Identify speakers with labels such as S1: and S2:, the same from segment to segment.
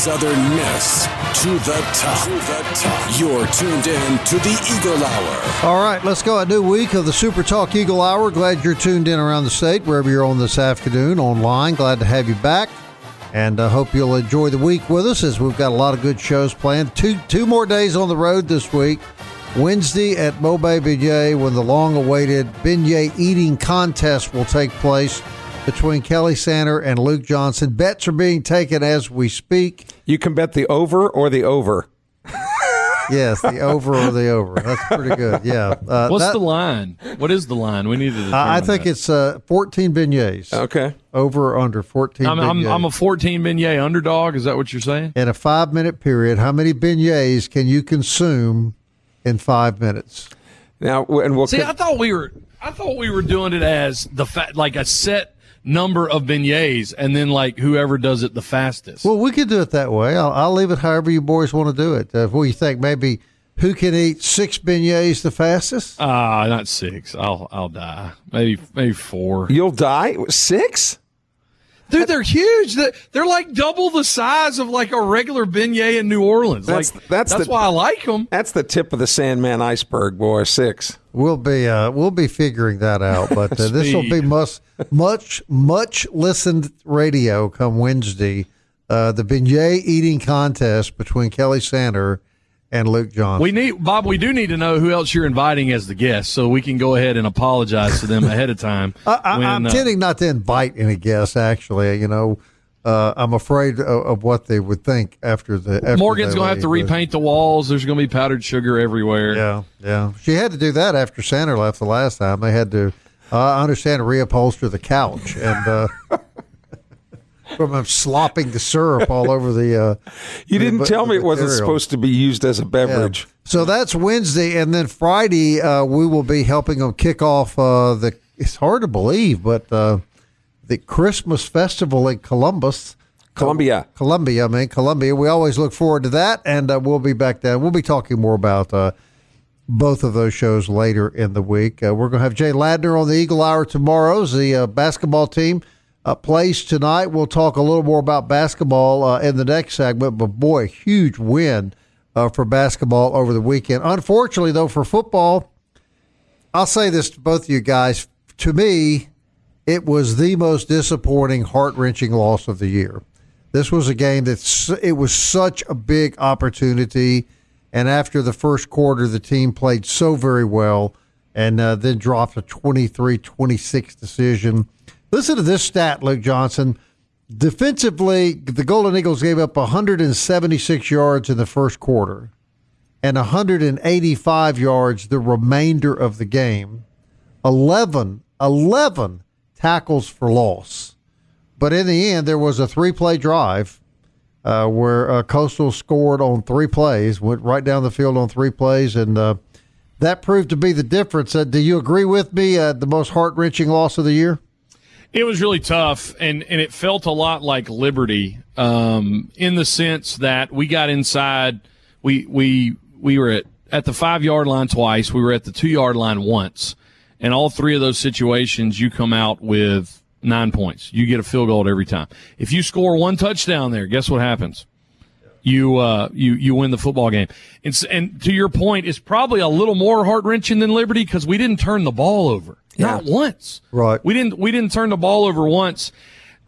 S1: Southern Miss to the top. To the top. You're tuned in to the Eagle Hour.
S2: All right, let's go. A new week of the Super Talk Eagle Hour. Glad you're tuned in around the state, wherever you're on this afternoon, online. Glad to have you back. And I uh, hope you'll enjoy the week with us as we've got a lot of good shows planned. Two two more days on the road this week. Wednesday at Mobay Beignet when the long awaited beignet eating contest will take place between Kelly Sander and Luke Johnson. Bets are being taken as we speak.
S3: You can bet the over or the over.
S2: Yes, the over or the over. That's pretty good. Yeah. Uh,
S4: What's
S2: that-
S4: the line? What is the line? We need to. Determine
S2: I think
S4: that.
S2: it's uh, 14 beignets.
S3: Okay.
S2: Over or under 14
S4: I'm, I'm. I'm a 14 beignet underdog. Is that what you're saying?
S2: in a five minute period, how many beignets can you consume in five minutes?
S3: Now, and we'll
S4: See, I thought we were. I thought we were doing it as the fa- like a set number of beignets, and then like whoever does it the fastest.
S2: Well, we could do it that way. I'll, I'll leave it however you boys want to do it. Uh, what do you think? Maybe who can eat six beignets the fastest?
S4: Ah, not six. I'll I'll die. Maybe maybe four.
S3: you'll die six.
S4: Dude, they're huge. They're, they're like double the size of like a regular beignet in New Orleans.
S3: That's-
S4: like
S3: that's
S4: that's
S3: the-
S4: why I like them.
S3: That's the tip of the Sandman iceberg, boy. Six.
S2: We'll be uh, we'll be figuring that out. But uh, this will be
S4: Speed.
S2: much much much listened radio come Wednesday. Uh, the beignet eating contest between Kelly Sander and Luke Johnson.
S4: We need Bob. We do need to know who else you're inviting as the guest, so we can go ahead and apologize to them ahead of time.
S2: I, I'm
S4: uh,
S2: tending not to invite any guests. Actually, you know, uh, I'm afraid of, of what they would think after the. After
S4: Morgan's going to have to repaint the walls. There's going to be powdered sugar everywhere.
S2: Yeah, yeah. She had to do that after Santa left the last time. They had to, uh, I understand, reupholster the couch and uh, from him slopping the syrup all over the. Uh,
S3: You didn't
S2: the
S3: tell me it wasn't
S2: material.
S3: supposed to be used as a beverage.
S2: So that's Wednesday, and then Friday uh, we will be helping them kick off uh, the. It's hard to believe, but uh, the Christmas festival in Columbus.
S3: Columbia.
S2: Columbia, I mean Columbia. We always look forward to that, and uh, we'll be back then. We'll be talking more about uh, both of those shows later in the week. Uh, we're going to have Jay Ladner on the Eagle Hour tomorrow. The uh, basketball team uh, plays tonight. We'll talk a little more about basketball uh, in the next segment. But boy, huge win uh, for basketball over the weekend. Unfortunately, though, for football, I'll say this to both of you guys. To me, it was the most disappointing, heart wrenching loss of the year. This was a game that it was such a big opportunity, and after the first quarter, the team played so very well, and uh, then dropped a 23-26 decision. Listen to this stat, Luke Johnson. Defensively, the Golden Eagles gave up 176 yards in the first quarter and 185 yards the remainder of the game. 11, 11 tackles for loss. But in the end, there was a three play drive uh, where uh, Coastal scored on three plays, went right down the field on three plays, and uh, that proved to be the difference. Uh, do you agree with me? Uh, the most heart wrenching loss of the year?
S4: It was really tough, and, and it felt a lot like Liberty um, in the sense that we got inside. We we we were at, at the five yard line twice. We were at the two yard line once, and all three of those situations, you come out with nine points. You get a field goal every time. If you score one touchdown there, guess what happens? You uh, you you win the football game. And, and to your point, it's probably a little more heart wrenching than Liberty because we didn't turn the ball over. Not once.
S2: Right.
S4: We didn't we didn't turn the ball over once.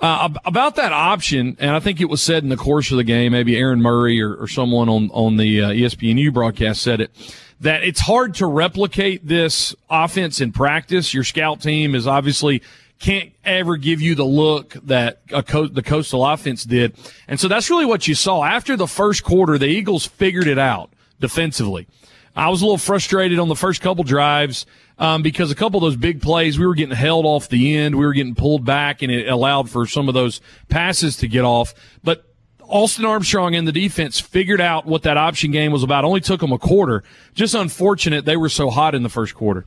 S4: Uh, about that option, and I think it was said in the course of the game, maybe Aaron Murray or, or someone on on the uh, ESPNU broadcast said it that it's hard to replicate this offense in practice. Your scout team is obviously can't ever give you the look that co- the coastal offense did, and so that's really what you saw after the first quarter. The Eagles figured it out defensively. I was a little frustrated on the first couple drives um, because a couple of those big plays, we were getting held off the end, we were getting pulled back, and it allowed for some of those passes to get off. But Austin Armstrong and the defense figured out what that option game was about. Only took them a quarter. Just unfortunate they were so hot in the first quarter.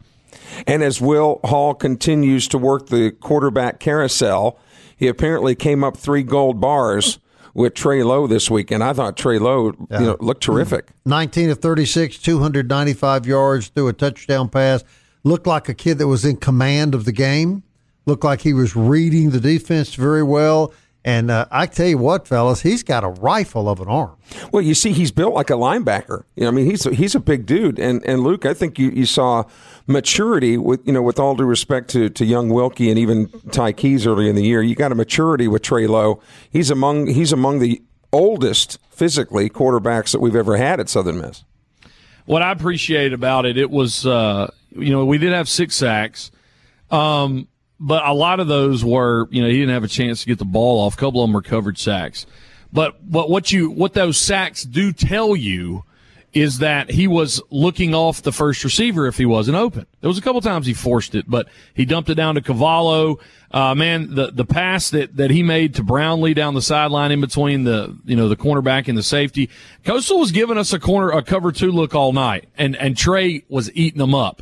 S3: And as Will Hall continues to work the quarterback carousel, he apparently came up three gold bars with Trey Lowe this weekend. I thought Trey Lowe yeah. you know, looked terrific.
S2: 19 of 36, 295 yards, threw a touchdown pass. Looked like a kid that was in command of the game. Looked like he was reading the defense very well. And uh, I tell you what, fellas, he's got a rifle of an arm.
S3: Well, you see, he's built like a linebacker. You know, I mean, he's a, he's a big dude. And and Luke, I think you, you saw maturity with you know, with all due respect to, to young Wilcke and even Ty Keyes early in the year. You got a maturity with Trey Lowe. He's among he's among the oldest physically quarterbacks that we've ever had at Southern Miss.
S4: What I appreciate about it, it was uh, you know we did have six sacks. Um, but a lot of those were, you know, he didn't have a chance to get the ball off. A couple of them were covered sacks. But but what you what those sacks do tell you is that he was looking off the first receiver if he wasn't open. There was a couple times he forced it, but he dumped it down to Cavallo. Uh, man, the the pass that, that he made to Brownlee down the sideline in between the you know the cornerback and the safety. Coastal was giving us a corner a cover two look all night, and and Trey was eating them up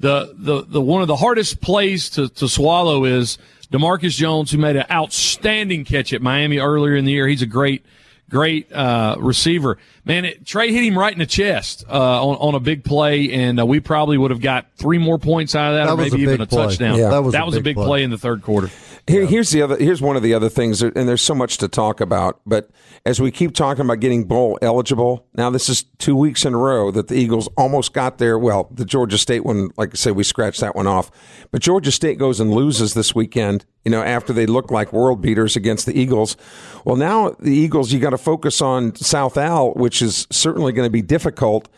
S4: the, the, the one of the hardest plays to, to swallow is Demarcus Jones, who made an outstanding catch at Miami earlier in the year. He's a great, great uh, receiver. Man, it, Trey hit him right in the chest uh, on, on a big play, and uh, we probably would have got three more points out of that,
S2: that
S4: or maybe even a
S2: play.
S4: touchdown.
S2: Yeah. That was,
S4: that
S2: a,
S4: was
S2: big
S4: a big
S2: play.
S4: play in the third quarter.
S3: Here, here's the other. Here's one of the other things, and there's so much to talk about. But as we keep talking about getting bowl eligible, now this is two weeks in a row that the Eagles almost got there. Well, the Georgia State one, like I said, we scratched that one off. But Georgia State goes and loses this weekend. You know, after they look like world beaters against the Eagles. Well, now the Eagles, you got to focus on South Al, which is certainly going to be difficult.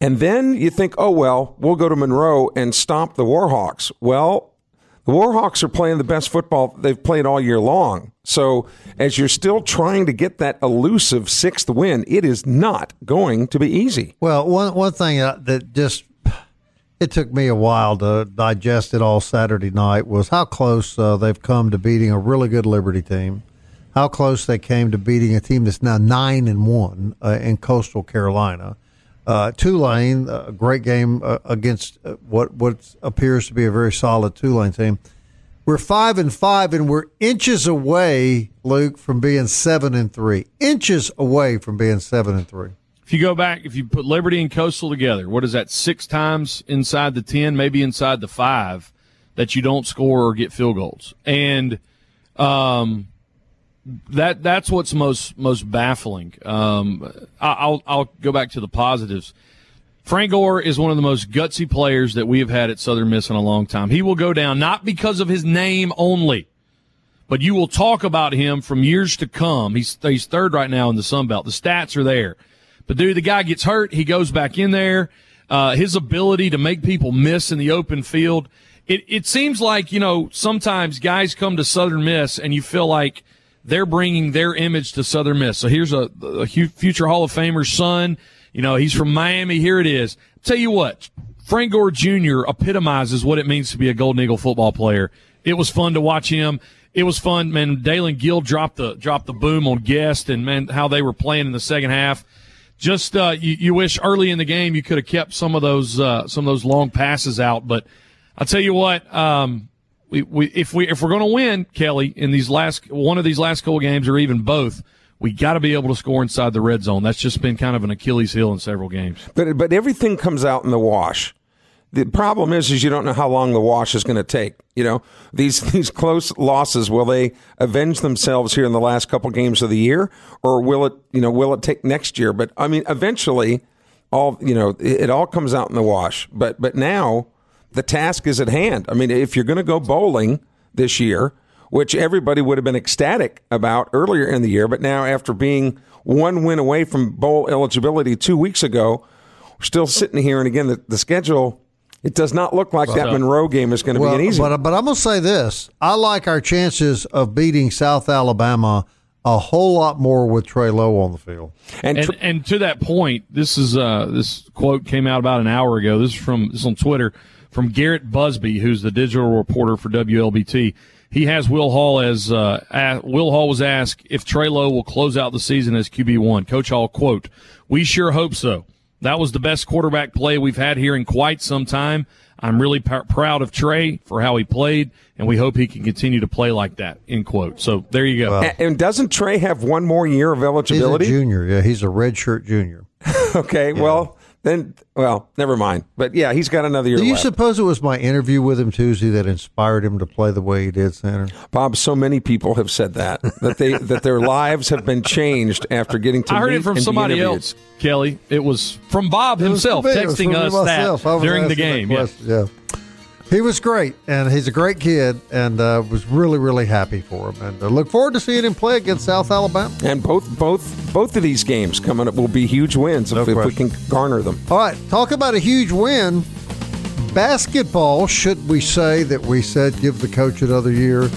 S3: And then you think, oh well, we'll go to Monroe and stomp the Warhawks. Well, the Warhawks are playing the best football they've played all year long. So, as you're still trying to get that elusive sixth win, it is not going to be easy.
S2: Well, one one thing that just it took me a while to digest it all Saturday night was how close uh, they've come to beating a really good Liberty team. How close they came to beating a team that's now nine and one uh, in Coastal Carolina. Uh, Tulane, a great game uh, against uh, what what appears to be a very solid Tulane team. We're five and five, and we're inches away, Luke, from being seven and three. Inches away from being seven and three.
S4: If you go back, if you put Liberty and Coastal together, what is that? Six times inside the ten, maybe inside the five, that you don't score or get field goals, and um, that that's what's most most baffling. Um, I'll I'll go back to the positives. Frank Gore is one of the most gutsy players that we have had at Southern Miss in a long time. He will go down not because of his name only, but you will talk about him from years to come. He's he's third right now in the Sun Belt. The stats are there, but dude, the guy gets hurt. He goes back in there. Uh, his ability to make people miss in the open field. It it seems like you know sometimes guys come to Southern Miss and you feel like they're bringing their image to Southern Miss. So here's a, a future Hall of Famer's son. You know, he's from Miami. Here it is. Tell you what, Frank Gore Jr. epitomizes what it means to be a Golden Eagle football player. It was fun to watch him. It was fun, man. Dalen Gill dropped the dropped the boom on Guest, and man, how they were playing in the second half. Just uh, you, you wish early in the game you could have kept some of those uh, some of those long passes out. But I'll tell you what, um, we, we if we if we're going to win, Kelly, in these last one of these last couple games or even both, we got to be able to score inside the red zone. That's just been kind of an Achilles heel in several games.
S3: But but everything comes out in the wash. The problem is, is you don't know how long the wash is going to take. You know these these close losses. Will they avenge themselves here in the last couple games of the year, or will it you know will it take next year? But I mean, eventually, all you know, it, it all comes out in the wash. But but now the task is at hand. I mean, if you're going to go bowling this year, which everybody would have been ecstatic about earlier in the year, but now after being one win away from bowl eligibility two weeks ago, we're still sitting here. And again, the, the schedule. It does not look like that Monroe game is going to
S2: well,
S3: be an easy.
S2: But, but I'm going to say this: I like our chances of beating South Alabama a whole lot more with Trey Lowe on the field.
S4: And and, and to that point, this is uh, this quote came out about an hour ago. This is from this is on Twitter from Garrett Busby, who's the digital reporter for WLBT. He has Will Hall as uh, at, Will Hall was asked if Trey Lowe will close out the season as QB one. Coach Hall quote: "We sure hope so." That was the best quarterback play we've had here in quite some time. I'm really p- proud of Trey for how he played, and we hope he can continue to play like that. End quote. So there you go.
S3: and, and doesn't Trey have one more year of eligibility?
S2: He's a junior. Yeah, he's a redshirt junior.
S3: okay. Yeah. Well, then, well, never mind. But yeah, he's got another year.
S2: Do you
S3: left.
S2: suppose it was my interview with him Tuesday that inspired him to play the way he did, Senator?
S3: Bob, so many people have said that that they that their lives have been changed after getting to.
S4: I heard it from somebody else, Kelly. It was from Bob himself texting us that during the game.
S2: Yeah. yeah. He was great, and he's a great kid, and uh, was really, really happy for him, and uh, look forward to seeing him play against South Alabama.
S3: And both, both, both of these games coming up will be huge wins no if, if, we can garner them.
S2: All right, talk about a huge win. Basketball, should we say that we said give the coach another year?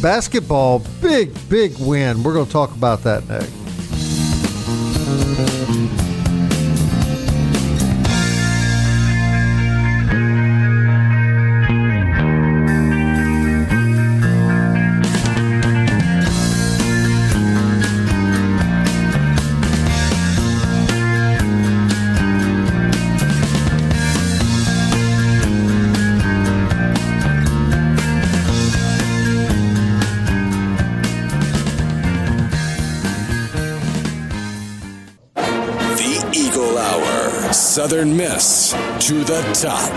S2: Basketball, big, big win. We're going to talk about that next.
S1: Southern Miss to the top.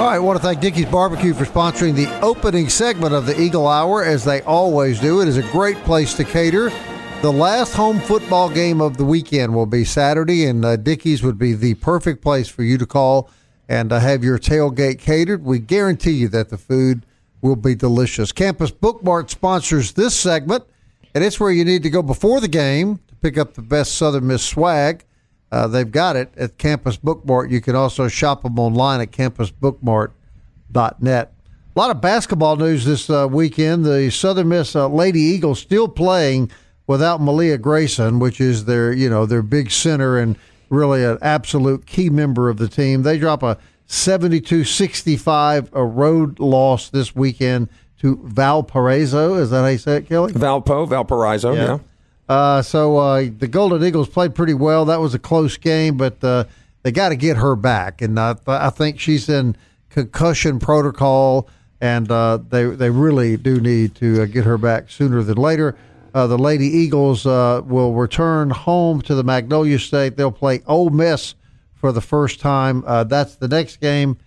S2: All right, I want to thank Dickey's Barbecue for sponsoring the opening segment of the Eagle Hour, as they always do. It is a great place to cater. The last home football game of the weekend will be Saturday, and uh, Dickey's would be the perfect place for you to call and uh, have your tailgate catered. We guarantee you that the food will be delicious. Campus Bookmart sponsors this segment, and it's where you need to go before the game to pick up the best Southern Miss swag. Uh, they've got it at Campus Bookmart. You can also shop them online at campusbookmart.net. A lot of basketball news this uh, weekend. The Southern Miss uh, Lady Eagles still playing without Melyia Grayson, which is their you know their big center and really an absolute key member of the team. They drop a 72-65 a road loss this weekend to Valparaiso. Is that how you say it, Kelly?
S3: Valpo, Valparaiso, yeah. yeah.
S2: Uh, so uh, the Golden Eagles played pretty well. That was a close game, but uh, they got to get her back, and I, I, think she's in concussion protocol, and uh, they they really do need to uh, get her back sooner than later. Uh, the Lady Eagles will return home to the Magnolia State. They'll play Ole Miss for the first time. that's the next game.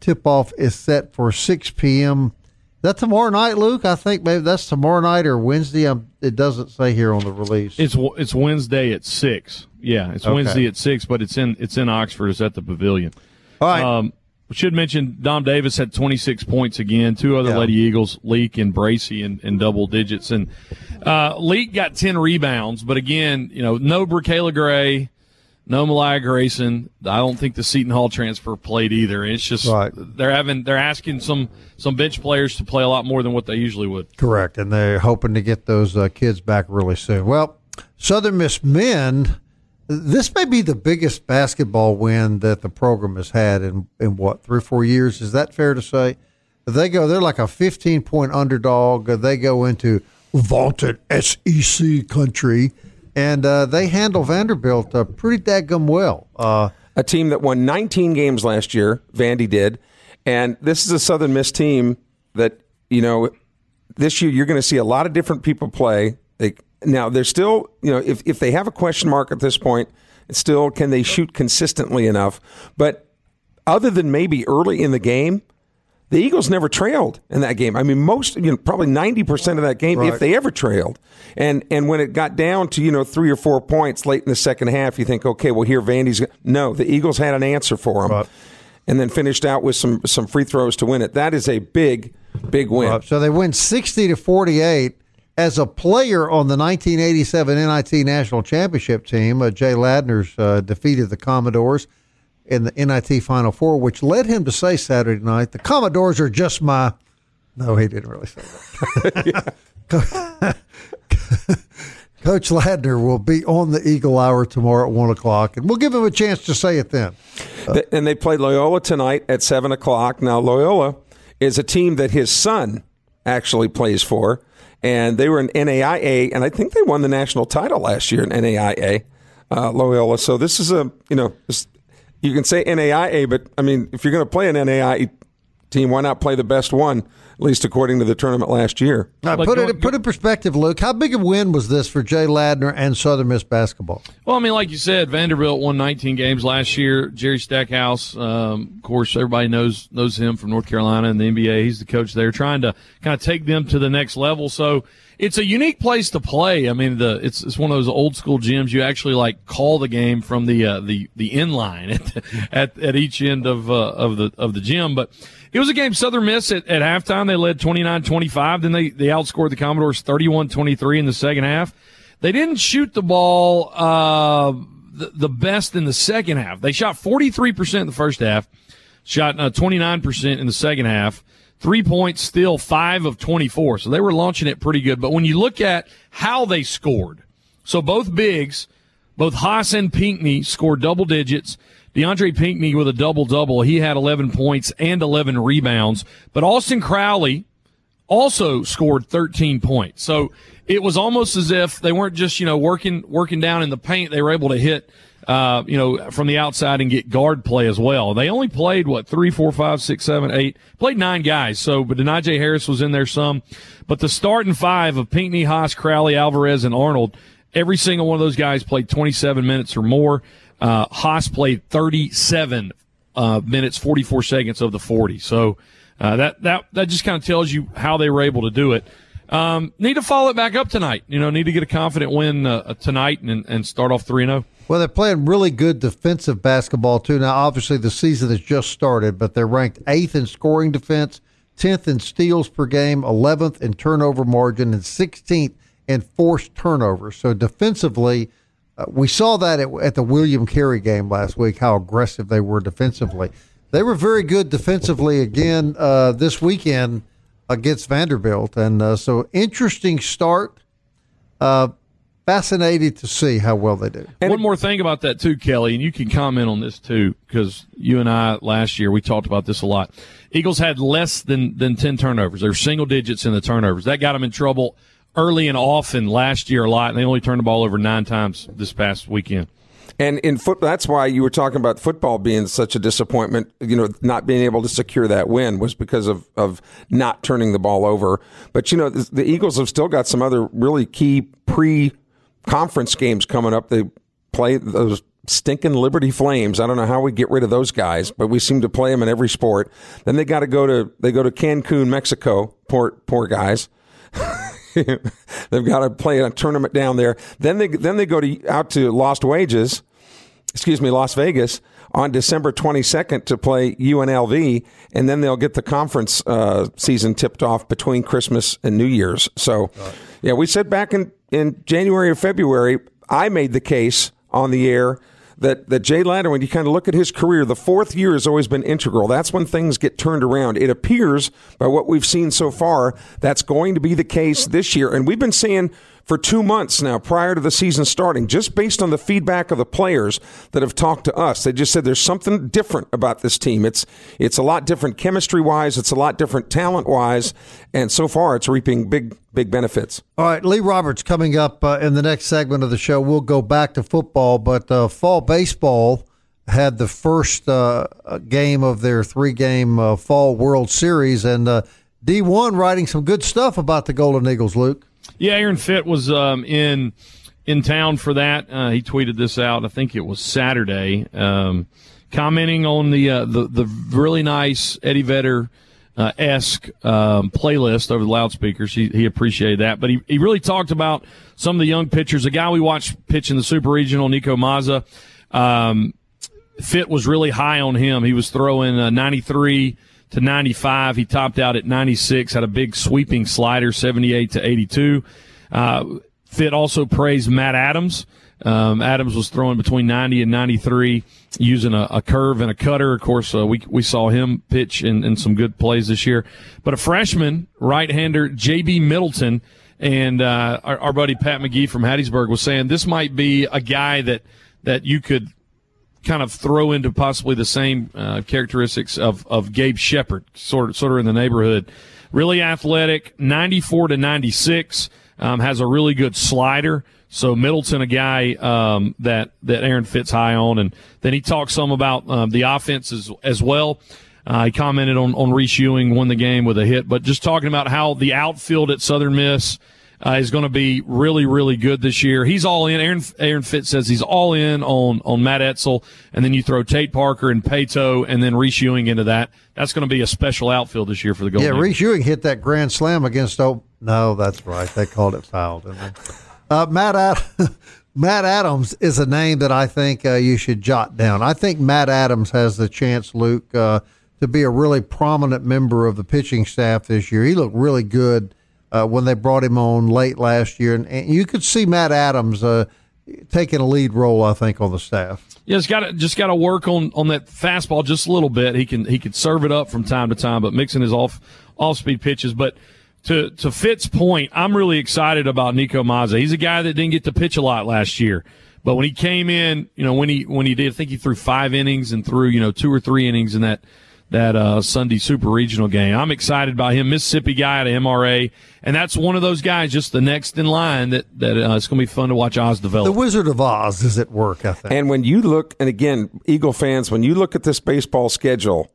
S2: tip off is set for 6 p.m that tomorrow night, Luke? I think maybe that's tomorrow night or Wednesday. I'm, it doesn't say here on the release.
S4: It's it's Wednesday at six. Yeah, it's okay. Wednesday at six, but it's in it's in Oxford. It's at the Pavilion.
S2: All right. Um,
S4: should mention Dom Davis had 26 points again. Two other yeah. Lady Eagles, Leak and Bracy, in, in double digits. And uh, Leak got 10 rebounds, but again, you know, no Bracayla Gray, no Melyia Grayson. I don't think the Seton Hall transfer played either. It's just right. they're having they're asking some some bench players to play a lot more than what they usually would.
S2: Correct, and they're hoping to get those uh, kids back really soon. Well, Southern Miss men, this may be the biggest basketball win that the program has had in in what three or four years. Is that fair to say? They go, they're like a 15 point underdog. They go into vaunted SEC country and uh, they handle Vanderbilt uh, pretty daggum well. Uh,
S3: a team that won 19 games last year, Vandy did, and this is a Southern Miss team that you know this year you're going to see a lot of different people play. They, now they're still, you know, if if they have a question mark at this point, still can they shoot consistently enough? But other than maybe early in the game, the Eagles never trailed in that game. I mean, most, you know, probably 90% of that game, right. if they ever trailed. And and when it got down to, you know, three or four points late in the second half, you think, okay, well, here Vandy's. No, the Eagles had an answer for them. Right. and then finished out with some some free throws to win it. That is a big, big win. Uh,
S2: so they win 60 to 48. As a player on the 1987 NIT National Championship team, uh, Jay Ladner's uh, defeated the Commodores in the NIT Final Four, which led him to say Saturday night, "The Commodores are just my." No, he didn't really say that. Coach Ladner will be on the Eagle Hour tomorrow at one o'clock, and we'll give him a chance to say it then.
S3: And they play Loyola tonight at seven o'clock. Now Loyola is a team that his son actually plays for, and they were in NAIA, and I think they won the national title last year in NAIA. Uh, Loyola. So this is a you know you can say NAIA, but I mean if you're going to play an NAIA team, why not play the best one? at least according to the tournament last year.
S2: Right, put it put in perspective, Luke. How big a win was this for Jay Ladner and Southern Miss basketball?
S4: Well, I mean, like you said, Vanderbilt won 19 games last year. Jerry Stackhouse, um, of course, everybody knows knows him from North Carolina and the NBA. He's the coach there, trying to kind of take them to the next level. So it's a unique place to play. I mean, the it's it's one of those old school gyms. You actually like call the game from the uh, the the in line at, at at each end of uh, of the of the gym, but it was a game Southern Miss at, at halftime. They led 29-25. Then they, they outscored the Commodores 31-23 in the second half. They didn't shoot the ball uh, the, the best in the second half. They shot 43% in the first half, shot uh, 29% in the second half. Three points still five of 24. So they were launching it pretty good. But when you look at how they scored, so both bigs, both Haase and Pinckney scored double digits. DeAndre Pinckney with a double double. He had 11 points and 11 rebounds. But Austin Crowley also scored 13 points. So it was almost as if they weren't just, you know, working, working down in the paint. They were able to hit, uh, you know, from the outside and get guard play as well. They only played, what, three, four, five, six, seven, eight, played nine guys. So, but Denijay Harris was in there some. But the starting five of Pinckney, Haase, Crowley, Alvarez, and Arnold, every single one of those guys played 27 minutes or more. Uh, Haase played 37 uh, minutes, 44 seconds of the 40. So uh, that that that just kind of tells you how they were able to do it. Um, need to follow it back up tonight. You know, need to get a confident win uh, tonight and, and start off 3 0.
S2: Well, they're playing really good defensive basketball, too. Now, obviously, the season has just started, but they're ranked eighth in scoring defense, 10th in steals per game, 11th in turnover margin, and 16th in forced turnovers. So, defensively, uh, we saw that at, at, the William Carey game last week, how aggressive they were defensively. They were very good defensively again uh, this weekend against Vanderbilt. And uh, so, interesting start. Uh, fascinated to see how well they do.
S4: And one more thing about that, too, Kelly, and you can comment on this, too, because you and I last year, we talked about this a lot. Eagles had less than, than 10 turnovers. They were single digits in the turnovers. That got them in trouble early and often last year a lot, and they only turned the ball over nine times this past weekend.
S3: And in foot, that's why you were talking about football being such a disappointment. You know, not being able to secure that win was because of of not turning the ball over. But you know, the, the Eagles have still got some other really key pre conference games coming up. They play those stinking Liberty Flames. I don't know how we get rid of those guys, but we seem to play them in every sport. Then they got to go to they go to Cancun, Mexico. Poor poor guys. They've got to play a tournament down there. Then they then they go to out to Lost Wages, excuse me, Las Vegas on December 22nd to play UNLV, and then they'll get the conference uh, season tipped off between Christmas and New Year's. So, right. yeah, we said back in in January or February, I made the case on the air that, that Jay Ladner, when you kind of look at his career, the fourth year has always been integral. That's when things get turned around. It appears, by what we've seen so far, that's going to be the case this year. And we've been saying for two months now prior to the season starting, just based on the feedback of the players that have talked to us. They just said there's something different about this team. It's it's a lot different chemistry wise, it's a lot different talent wise, and so far it's reaping big big benefits.
S2: All right, Lee Roberts coming up uh, in the next segment of the show. We'll go back to football, but uh, fall baseball had the first uh, game of their three game uh, fall World Series, and uh, D1 writing some good stuff about the Golden Eagles, Luke.
S4: Yeah, Aaron Fitt was um, in in town for that. Uh, he tweeted this out. I think it was Saturday, um, commenting on the uh, the the really nice Eddie Vedder. Uh, esque um, playlist over the loudspeakers. He, he appreciated that, but he, he really talked about some of the young pitchers. A guy we watched pitch in the Super Regional, Niko Mazza, um, Fitt was really high on him. He was throwing uh, 93 to 95. He topped out at 96, had a big sweeping slider, 78 to 82. Uh, Fitt also praised Matt Adams. Um, Adams was throwing between 90 and 93 using a, a curve and a cutter. Of course, uh, we, we saw him pitch in, in some good plays this year. But a freshman, right-hander, J.B. Middleton, and uh, our, our buddy Pat McGee from Hattiesburg was saying this might be a guy that, that you could kind of throw into possibly the same uh, characteristics of, of Gabe Shepard, sort of, sort of in the neighborhood. Really athletic, 94 to 96, um, has a really good slider. So Middleton, a guy um, that that Aaron Fitt's high on, and then he talked some about um, the offense as, as well. Uh, he commented on on Reese Ewing won the game with a hit, but just talking about how the outfield at Southern Miss uh, is going to be really really good this year. He's all in. Aaron Aaron Fitz says he's all in on on Matt Etzel, and then you throw Tate Parker and Paetow, and then Reese Ewing into that. That's going to be a special outfield this year for the Golden.
S2: Yeah. Reese Ewing hit that grand slam against. Oh no, that's right. They called it foul, didn't they? Uh, Matt Ad- Matt Adams is a name that I think uh, you should jot down. I think Matt Adams has the chance, Luke, uh, to be a really prominent member of the pitching staff this year. He looked really good uh, when they brought him on late last year, and, and you could see Matt Adams uh, taking a lead role. I think on the staff.
S4: Yeah, just got to just got to work on on that fastball just a little bit. He can he can serve it up from time to time, but mixing his off off speed pitches, but to to Fitt's point, I'm really excited about Niko Mazza. He's a guy that didn't get to pitch a lot last year, but when he came in, you know, when he when he did, I think he threw five innings and threw you know two or three innings in that that uh, Sunday Super Regional game. I'm excited by him, Mississippi guy at MRA, and that's one of those guys, just the next in line that that uh, it's going to be fun to watch Oz develop.
S2: The Wizard of Oz is at work, I think.
S3: And when you look, and again, Eagle fans, when you look at this baseball schedule,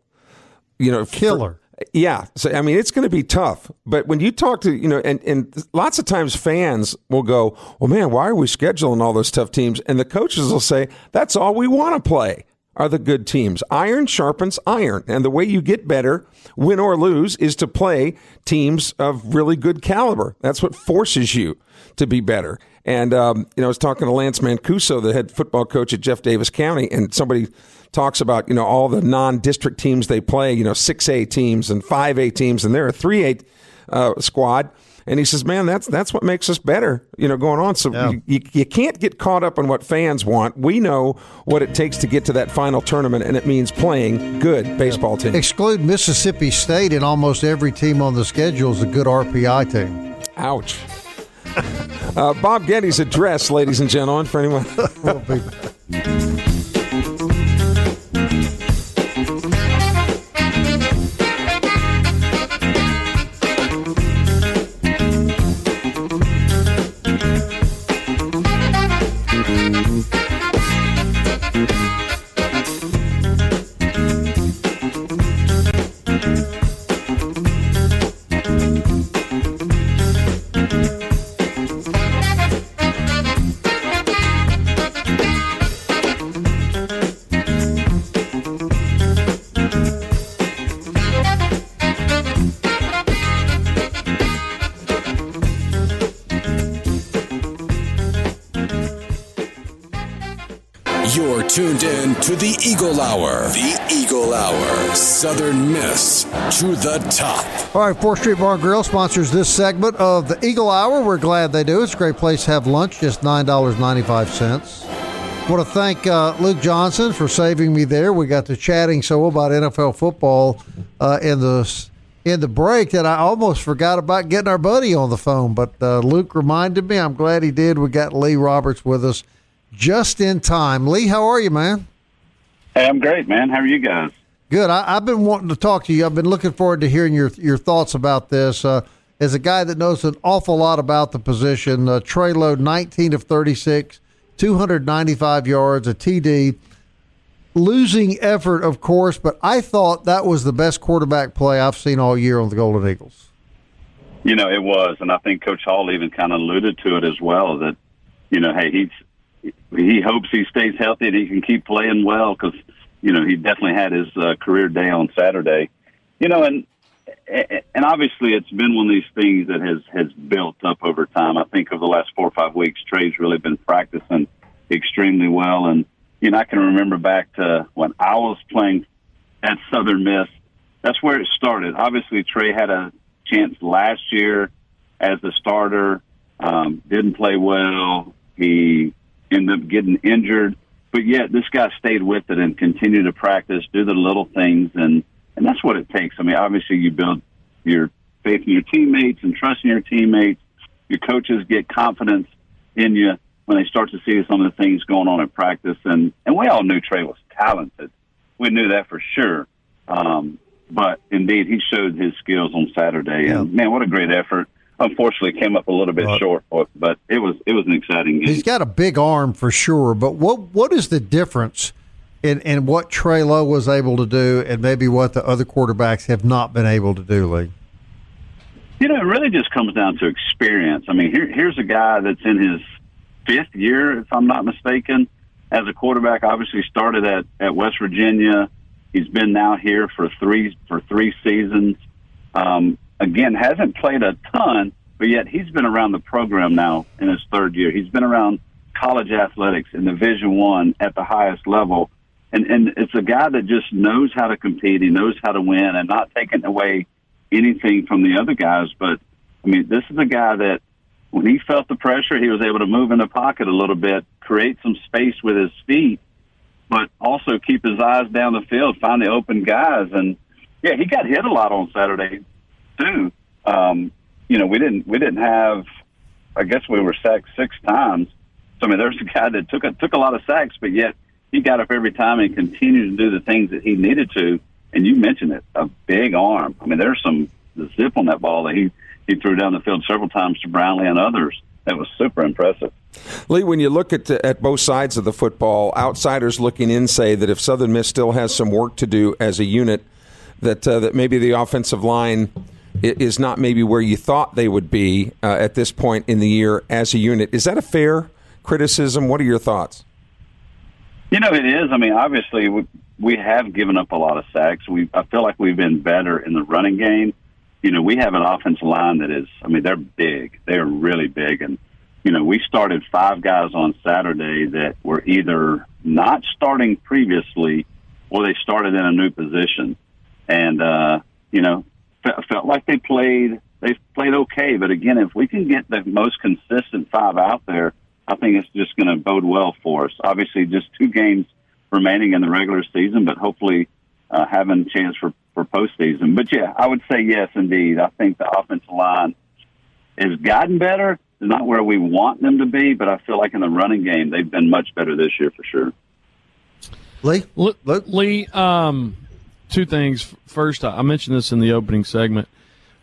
S3: you know,
S2: Killer.
S3: for- yeah. So, I mean, it's going to be tough. But when you talk to, you know, and, and lots of times fans will go, well, man, why are we scheduling all those tough teams? And the coaches will say, that's all we want to play are the good teams. Iron sharpens iron. And the way you get better, win or lose, is to play teams of really good caliber. That's what forces you to be better. And, um, you know, I was talking to Lance Mancuso, the head football coach at Jeff Davis County, and somebody talks about, you know, all the non district teams they play, you know, 6A teams and 5A teams, and they're a 3A uh, squad. And he says, man, that's that's what makes us better, you know, going on. So
S2: Yeah.
S3: you, you, you can't get caught up on what fans want. We know what it takes to get to that final tournament, and it means playing good baseball team.
S2: Exclude Mississippi State, and almost every team on the schedule is a good RPI team.
S3: Ouch. Uh, Bob Getty's address, ladies and gentlemen, for anyone.
S1: Eagle Hour. The Eagle Hour. Southern Miss to the top.
S2: All right, Fourth Street Bar and Grill sponsors this segment of the Eagle Hour. We're glad they do. It's a great place to have lunch, just nine dollars ninety five cents. Want to thank uh, Luke Johnson for saving me there. We got to chatting so about NFL football uh, in the in the break that I almost forgot about getting our buddy on the phone. But uh, Luke reminded me. I'm glad he did. We got Lee Roberts with us just in time. Lee, how are you, man?
S5: Hey, I'm great, man. How are you guys?
S2: Good. I, I've been wanting to talk to you. I've been looking forward to hearing your your thoughts about this. Uh, as a guy that knows an awful lot about the position, uh, Trey Lowe, 19 of 36, 295 yards, a TD. Losing effort, of course, but I thought that was the best quarterback play I've seen all year on the Golden Eagles.
S5: You know, it was, and I think Coach Hall even kind of alluded to it as well. That you know, hey, he's he hopes he stays healthy and he can keep playing well because you know he definitely had his uh, career day on Saturday. You know, and and obviously it's been one of these things that has has built up over time. I think over the last four or five weeks, Trey's really been practicing extremely well, and you know, I can remember back to when I was playing at Southern Miss. That's where it started. Obviously, Trey had a chance last year as the starter. Um, didn't play well. He ended up getting injured, but yet this guy stayed with it and continued to practice, do the little things, and and that's what it takes. I mean, obviously, you build your faith in your teammates and trust in your teammates. Your coaches get confidence in you when they start to see some of the things going on in practice, and and we all knew Trey was talented. We knew that for sure. Um, but indeed, he showed his skills on Saturday, and man, what a great effort! Unfortunately, came up a little bit
S2: Right.
S5: short, but it was it was an exciting game.
S2: He's got a big arm for sure, but what what is the difference in, in what Trey Lowe was able to do and maybe what the other quarterbacks have not been able to do, Lee?
S5: You know, it really just comes down to experience. I mean, here, here's a guy that's in his fifth year, if I'm not mistaken, as a quarterback. Obviously, started at, at West Virginia. He's been now here for three for three seasons. Um, again, hasn't played a ton, but yet he's been around the program now in his third year. He's been around college athletics in Division One at the highest level, and and it's a guy that just knows how to compete. He knows how to win, and not taking away anything from the other guys. But I mean, this is a guy that when he felt the pressure, he was able to move in the pocket a little bit, create some space with his feet, but also keep his eyes down the field, find the open guys. And yeah, he got hit a lot on Saturday too. Um, you know, we didn't we didn't have. I guess we were sacked six times. So I mean, there's a guy that took a, took a lot of sacks, but yet he got up every time and continued to do the things that he needed to. And you mentioned it, a big arm. I mean, there's some the zip on that ball that he he threw down the field several times to Brownlee and others. That was super impressive.
S3: Lee, when you look at at both sides of the football, outsiders looking in say that if Southern Miss still has some work to do as a unit, that uh, that maybe the offensive line is not maybe where you thought they would be uh, at this point in the year as a unit. Is that a fair criticism? What are your thoughts?
S5: You know, it is. I mean, obviously, we, we have given up a lot of sacks. We I feel like we've been better in the running game. You know, we have an offensive line that is. I mean, they're big. They're really big, and you know, we started five guys on Saturday that were either not starting previously or they started in a new position, and uh, you know, felt like they played. They played okay, but again, if we can get the most consistent five out there, I think it's just going to bode well for us. Obviously, just two games remaining in the regular season, but hopefully uh, having a chance for, for postseason. But yeah, I would say yes, indeed. I think the offensive line has gotten better. It's not where we want them to be, but I feel like in the running game, they've been much better this year for sure.
S2: Lee?
S4: Look,
S2: Luke?
S4: Lee, um, two things. First, I mentioned this in the opening segment.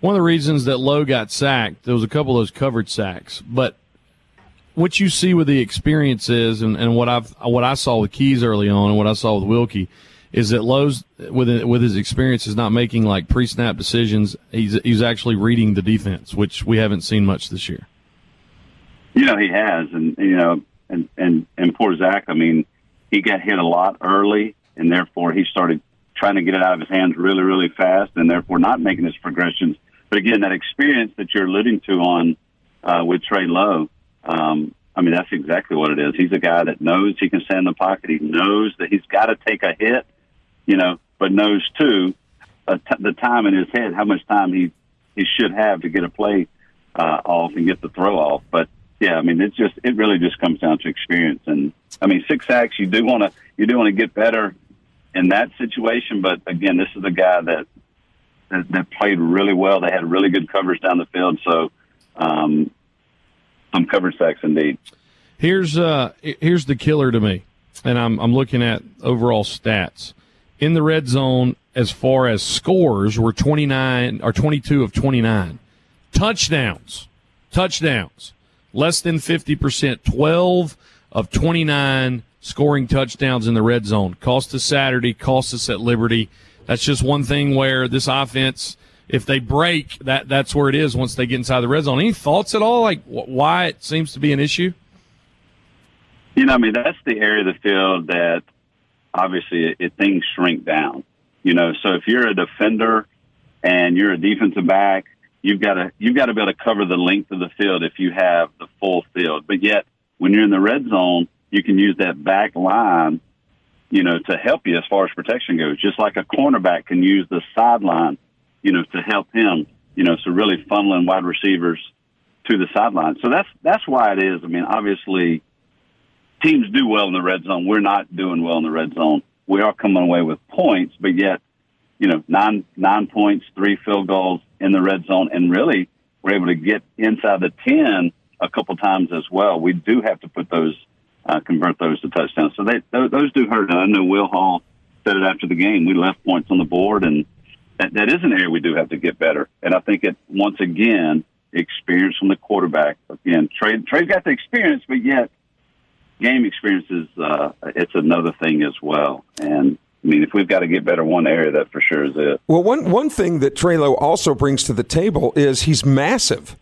S4: One of the reasons that Lowe got sacked, there was a couple of those covered sacks, but what you see with the experiences and, and what I've what I saw with Keyes early on and what I saw with Wilcke is that Lowe's with with his experience is not making like pre snap decisions. He's he's actually reading the defense, which we haven't seen much this year.
S5: You know, he has, and you know, and and and poor Zach. I mean, he got hit a lot early, and therefore he started trying to get it out of his hands really, really fast, and therefore not making his progressions. But again, that experience that you're alluding to on uh, with Trey Lowe, um, I mean, that's exactly what it is. He's a guy that knows he can stand in the pocket. He knows that he's got to take a hit, you know, but knows too uh, t- the time in his head, how much time he he should have to get a play uh, off and get the throw off. But yeah, I mean, it's just it really just comes down to experience. And I mean, six sacks, you do want to you do want to get better in that situation. But again, this is a guy that that, that played really well. They had really good coverage down the field, so um, some coverage sacks indeed.
S4: Here's uh here's the killer to me, and I'm I'm looking at overall stats in the red zone as far as scores were 29 or 22 of 29 touchdowns touchdowns less than 50% 12 of 29 scoring touchdowns in the red zone. Cost us saturday cost us at liberty. That's just one thing where this offense if they break that that's where it is once they get inside the red zone. Any thoughts at all? Like wh- why it seems to be an issue?
S5: You know, I mean, that's the area of the field that obviously it, it, things shrink down. You know, so if you're a defender and you're a defensive back, you've got to you've got to be able to cover the length of the field if you have the full field. But yet, when you're in the red zone, you can use that back line you know, to help you as far as protection goes. Just like a cornerback can use the sideline, you know, to help him. You know, so really funneling wide receivers to the sideline. So that's that's why it is. I mean, obviously, teams do well in the red zone. We're not doing well in the red zone. We are coming away with points, but yet, you know, nine nine points, three field goals in the red zone, and really we're able to get inside the ten a couple times as well. We do have to put those uh, convert those to touchdowns. So they those, those do hurt. I know Will Hall said it after the game. We left points on the board, and that, that is an area we do have to get better. And I think it once again experience from the quarterback. Again, Trey's got the experience, but yet game experience is uh, it's another thing as well. And I mean, if we've got to get better one area, that for sure is it.
S3: Well, one one thing that Treylon also brings to the table is he's massive.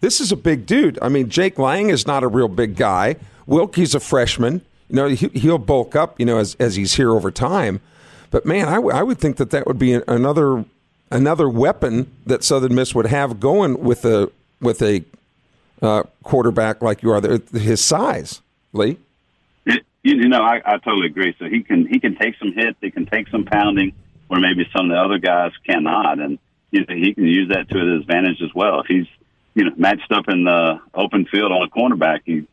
S3: This is a big dude. I mean, Jake Lang is not a real big guy. Wilcke's a freshman. You know, he, he'll bulk up. You know, as as he's here over time. But man, I, w- I would think that that would be another another weapon that Southern Miss would have going with a with a uh, quarterback like you are. His size, Lee.
S5: You know, I, I totally agree. So he can he can take some hits, he can take some pounding, where maybe some of the other guys cannot, and you know, he can use that to his advantage as well. If he's you know matched up in the open field on a cornerback, he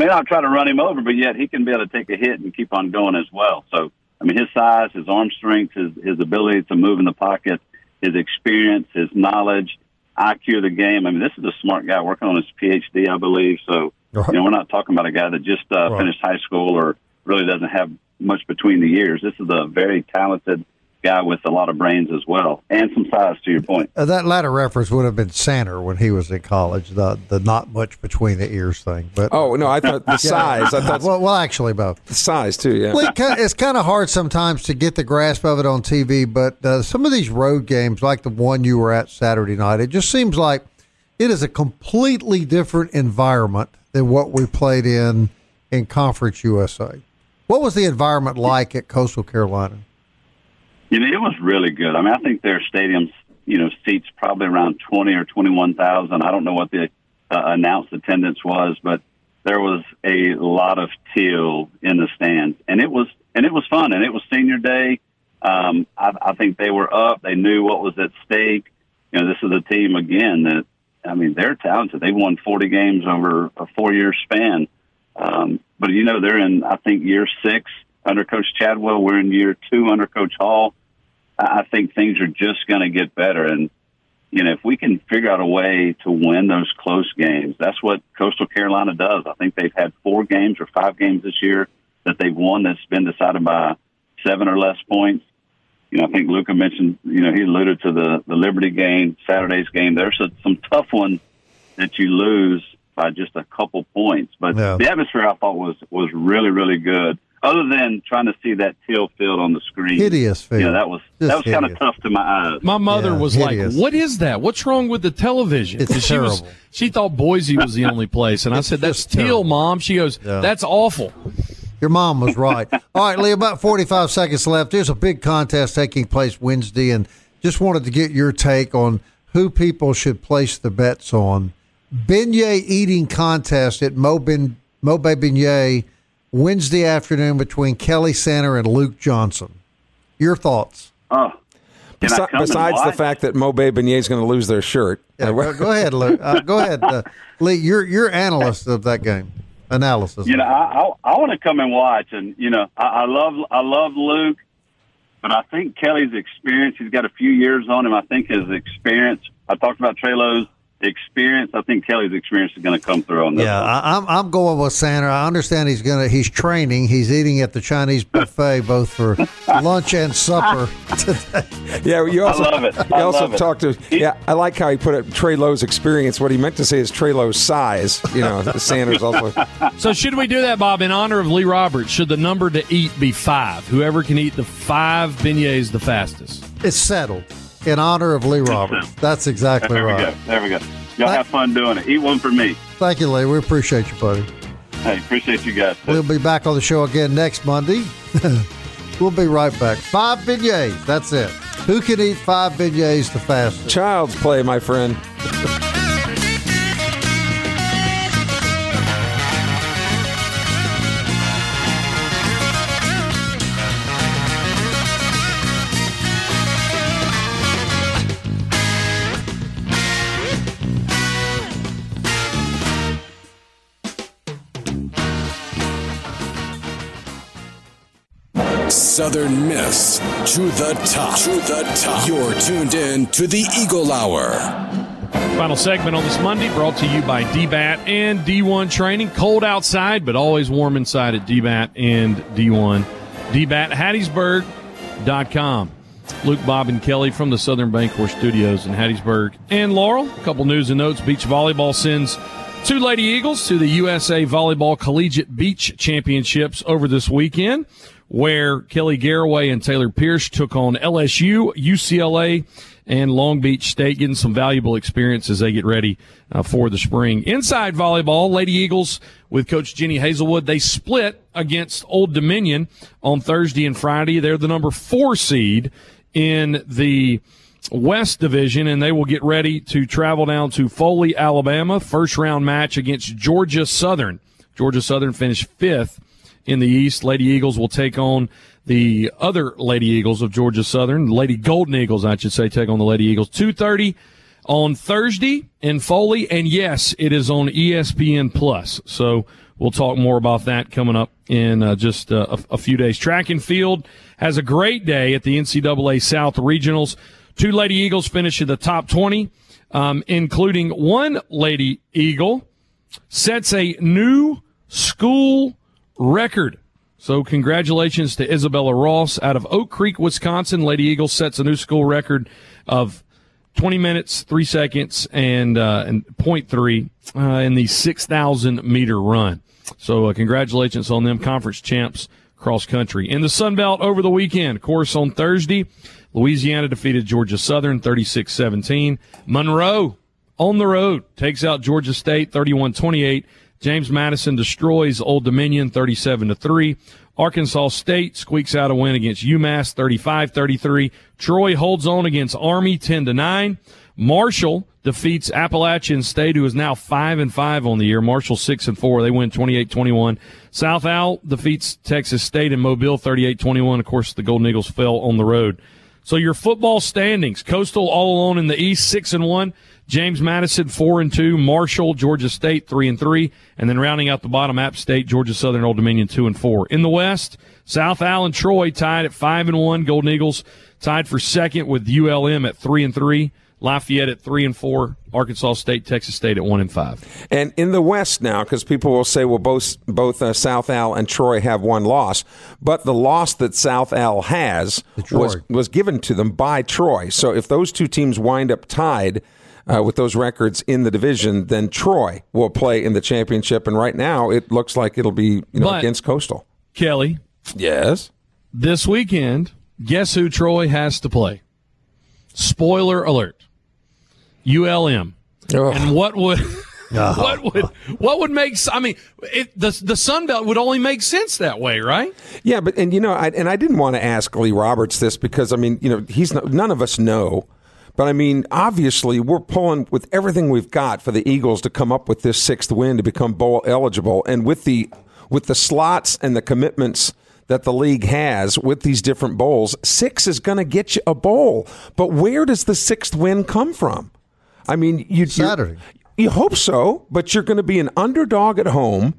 S5: may not try to run him over, but yet he can be able to take a hit and keep on going as well. So I mean, his size, his arm strength, his his ability to move in the pocket, his experience, his knowledge, IQ of the game. I mean, this is a smart guy working on his PhD, I believe. So you know, we're not talking about a guy that just uh, right. finished high school or really doesn't have much between the years. This is a very talented guy with a lot of brains as well and some size. To your point,
S2: uh, that latter reference would have been Sander when he was in college. The the not much between the ears thing. But
S3: oh no, I thought the size. I thought
S2: well, well, actually both
S3: the size too. Yeah,
S2: well, it's kind of hard sometimes to get the grasp of it on TV. But uh, some of these road games, like the one you were at Saturday night, it just seems like it is a completely different environment than what we played in in Conference USA. What was the environment like at Coastal Carolina?
S5: You know, it was really good. I mean, I think their stadiums, you know, seats probably around twenty or twenty-one thousand. I don't know what the uh, announced attendance was, but there was a lot of teal in the stands, and it was and it was fun, and it was senior day. Um, I, I think they were up. They knew what was at stake. You know, this is a team again that I mean they're talented. They've won forty games over a four-year span. Um, but you know they're in I think year six under Coach Chadwell. We're in year two under Coach Hall. I think things are just going to get better. And, you know, if we can figure out a way to win those close games, that's what Coastal Carolina does. I think they've had four games or five games this year that they've won that's been decided by seven or less points. You know, I think Luca mentioned, you know, he alluded to the, the Liberty game, Saturday's game. There's a, some tough ones that you lose by just a couple points. But yeah. the atmosphere I thought was, was really, really good other than trying to see that teal field on the screen.
S2: Hideous field.
S5: Yeah, that was Just that was kind of tough to my eyes.
S4: My mother yeah, was hideous. like, "What is that? What's wrong with the television?"
S2: It's
S4: she
S2: terrible.
S4: Was, she thought Boise was the only place, and I said, "That's teal, mom." She goes, yeah. "That's awful."
S2: Your mom was right. All right, Lee, about 45 seconds left. There's a big contest taking place Wednesday, and just wanted to get your take on who people should place the bets on. Beignet eating contest at Mo, ben, Mo Beignet Wednesday afternoon between Kelly Center and Luke Johnson. Your thoughts?
S5: Oh.
S3: Besi- besides the fact that Mo Beignet is going to lose their shirt.
S2: Yeah, go ahead, Luke. Uh, go ahead, uh, Lee. You're you're analyst of that game. Analysis.
S5: You know, I I, I want to come and watch, and you know, I, I love I love Luke, but I think Kelly's experience. He's got a few years on him. I think his experience. I talked about Treylon's experience. I think Kelly's experience is going to come through on this.
S2: Yeah, I, am I'm going with Sander. I understand he's going to he's training. He's eating at the Chinese buffet both for lunch and supper today.
S3: Yeah, you also
S5: I love it.
S3: I you also talked to yeah. I like how he put it. Trey Lowe's experience. What he meant to say is Trey Lowe's size. You know, Sanders also.
S4: So should we do that, Bob? In honor of Lee Roberts, should the number to eat be five? Whoever can eat the five beignets the fastest.
S2: It's settled in honor of Lee Roberts. That's exactly
S5: there
S2: right.
S5: There we go. There we go. Y'all have fun doing it. Eat one for me.
S2: Thank you, Lee. We appreciate you, buddy.
S5: Hey, appreciate you guys.
S2: We'll be back on the show again next Monday. we'll be right back. Five beignets. That's it. Who can eat five beignets the fastest?
S3: Child's play, my friend.
S1: Southern Miss to the top. To the top. You're tuned in to the Eagle Hour.
S4: Final segment on this Monday brought to you by DBAT and D1 Training. Cold outside, but always warm inside at DBAT and D1. DBAT Hattiesburg.com. Luke, Bob, and Kelly from the Southern Bancorp Studios in Hattiesburg. And Laurel, a couple news and notes. Beach Volleyball sends two Lady Eagles to the USA Volleyball Collegiate Beach Championships over this weekend, where Kelly Garraway and Taylor Pierce took on LSU, UCLA, and Long Beach State, getting some valuable experience as they get ready uh, for the spring. Inside volleyball, Lady Eagles with Coach Jenny Hazelwood, they split against Old Dominion on Thursday and Friday. They're the number four seed in the West Division, and they will get ready to travel down to Foley, Alabama. First round match against Georgia Southern. Georgia Southern finished fifth in the East. Lady Eagles will take on the other Lady Eagles of Georgia Southern, Lady Golden Eagles, I should say, take on the Lady Eagles. Two thirty on Thursday in Foley, and yes, it is on ESPN Plus. So we'll talk more about that coming up in uh, just uh, a, a few days. Track and field has a great day at the NCAA South Regionals. Two Lady Eagles finish in the top 20, um, including one Lady Eagle sets a new school record. So congratulations to Isabella Ross out of Oak Creek, Wisconsin. Lady Eagles sets a new school record of 20 minutes, 3 seconds, and, uh, and 0.3 uh, in the 6,000 meter run. So uh, congratulations on them, conference champs cross country. In the Sun Belt over the weekend, of course, on Thursday, Louisiana defeated Georgia Southern 36-17. Monroe on the road takes out Georgia State 31-28. James Madison destroys Old Dominion 37 to 3. Arkansas State squeaks out a win against UMass 35-33. Troy holds on against Army 10 to 9. Marshall defeats Appalachian State, who is now five and five on the year. Marshall six and four. They win 28-21. South Al defeats Texas State in Mobile 38-21. Of course, the Golden Eagles fell on the road. So your football standings: Coastal all alone in the East, six and one. James Madison four and two. Marshall, Georgia State three and three, and then rounding out the bottom, App State, Georgia Southern, Old Dominion two and four. In the West, South Al and Troy tied at five and one. Golden Eagles tied for second with ULM at three and three. Lafayette at three and four, Arkansas State, Texas State at one and five.
S3: And in the West now, because people will say, well, both both uh, South Al and Troy have one loss, but the loss that South Al has was was given to them by Troy. So if those two teams wind up tied. Uh, with those records in the division, then Troy will play in the championship. And right now, it looks like it'll be you know,
S4: But-
S3: against Coastal.
S4: Kelly,
S3: Yes.
S4: this weekend, guess who Troy has to play? Spoiler alert. ULM. And what would what would what would make I mean it, the the Sun Belt would only make sense that way, right?
S3: Yeah, but and you know, I, and I didn't want to ask Lee Roberts this because I mean, you know, he's not, none of us know, but I mean, obviously, we're pulling with everything we've got for the Eagles to come up with this sixth win to become bowl eligible, and with the with the slots and the commitments that the league has with these different bowls, six is going to get you a bowl. But where does the sixth win come from? I mean, you
S2: Saturday.
S3: You hope so, but you're going to be an underdog at home.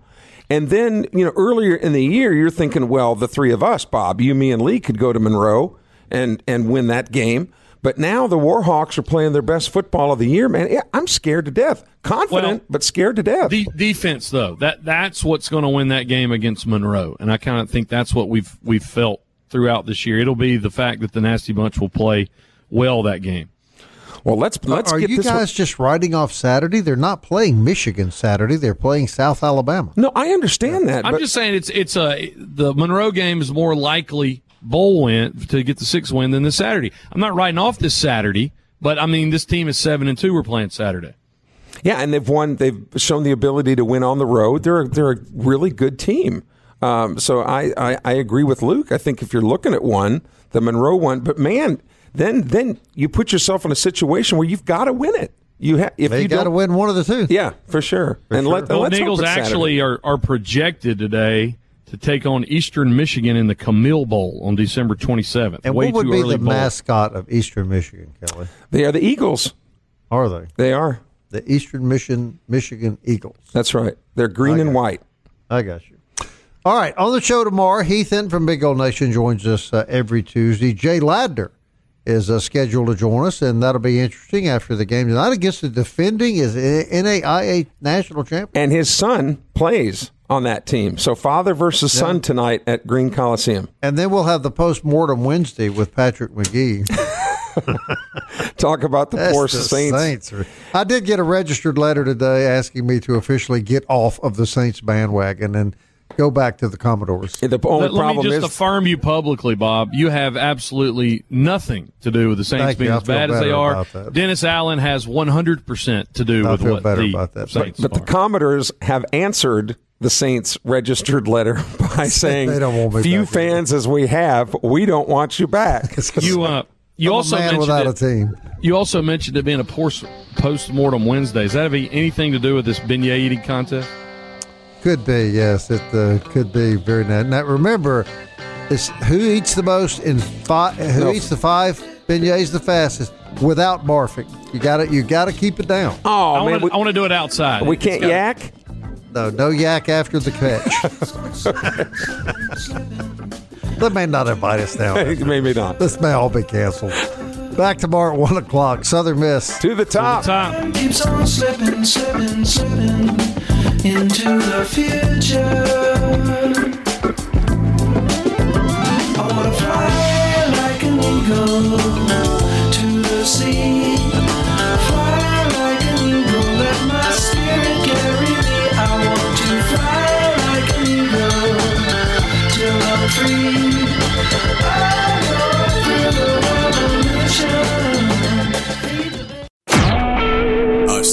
S3: And then, you know, earlier in the year, you're thinking, well, the three of us, Bob, you, me, and Lee, could go to Monroe and, and win that game. But now the Warhawks are playing their best football of the year, man. Yeah, I'm scared to death. Confident,
S4: Well,
S3: but scared to death.
S4: De- defense though. That that's what's going to win that game against Monroe. And I kind of think that's what we've we've felt throughout this year. It'll be the fact that the Nasty Bunch will play well that game.
S3: well, let's let's
S2: Are
S3: get
S2: you
S3: this.
S2: guys just writing off Saturday? They're not playing Michigan Saturday. They're playing South Alabama.
S3: no, I understand that.
S4: I'm
S3: but
S4: just saying it's it's a the Monroe game is more likely bowl win to get the sixth win than the Saturday. I'm not writing off this Saturday, but I mean this team is seven and two. We're playing Saturday.
S3: Yeah, and they've won. They've shown the ability to win on the road. They're they're a really good team. Um, so I, I I agree with Luke. I think if you're looking at one, the Monroe one, but man, then then you put yourself in a situation where you've got to win it. You have if
S2: They
S3: you
S2: got to win one of the two.
S3: Yeah, for sure. and
S2: sure.
S3: let
S4: Golden
S3: let's hope
S4: Eagles actually are, are projected today to take on Eastern Michigan in the Camellia Bowl on December 27th.
S2: And
S4: Way
S2: what would
S4: too
S2: be the
S4: bowl.
S2: mascot of Eastern Michigan, Kelly?
S3: they are the Eagles.
S2: Are they
S3: They are.
S2: the Eastern Mission Michigan Eagles?
S3: That's right. They're green and
S2: got
S3: white.
S2: I got you. All right, on the show tomorrow, Heath Hinton from Big Old Nation joins us uh, every Tuesday. Jay Ladner is uh, scheduled to join us, and that'll be interesting after the game tonight against the defending is NAIA national champion.
S3: And his son plays on that team. So father versus son
S2: Yeah.
S3: tonight at Green Coliseum.
S2: And then we'll have the post mortem Wednesday with Patrick McGee.
S3: Talk about the
S2: That's
S3: poor
S2: the
S3: Saints.
S2: I did get a registered letter today asking me to officially get off of the Saints bandwagon and go back to the Commodores.
S3: The only
S4: Let, let me
S3: problem
S4: just
S3: is
S4: affirm you publicly, Bob. You have absolutely nothing to do with the Saints
S2: Thank you.
S4: being as bad as they are. Dennis Allen has 100% to do
S2: I
S4: with
S2: feel
S4: what
S2: better
S4: the
S2: about that.
S4: Saints
S3: but the
S4: are.
S3: Commodores have answered the Saints registered letter by saying,
S2: They don't want me
S3: "Few
S2: back
S3: fans as we have, we don't want you back."
S4: you uh, you
S2: I'm a
S4: also
S2: man
S4: mentioned
S2: without
S4: it,
S2: a team.
S4: You also mentioned it being a post mortem Wednesday. Does that have anything to do with this beignet eating contest?
S2: Could be, yes. It uh, could be very nice. Now, remember, it's who eats the most in five. Who
S3: No.
S2: eats the five beignets the fastest without barfing. You got to You got to keep it down.
S3: Oh
S4: I
S3: man,
S4: want to. I want to do it outside.
S3: we, we can't
S4: gotta-
S3: yak.
S2: No, no yak after the catch. they may not invite us now.
S3: Maybe not.
S2: This may all be canceled. Back tomorrow at one o'clock. Southern Miss.
S3: To the top.
S4: Top.
S6: keeps on slipping, slipping, slipping into the future. I wanna fly like an eagle to the sea.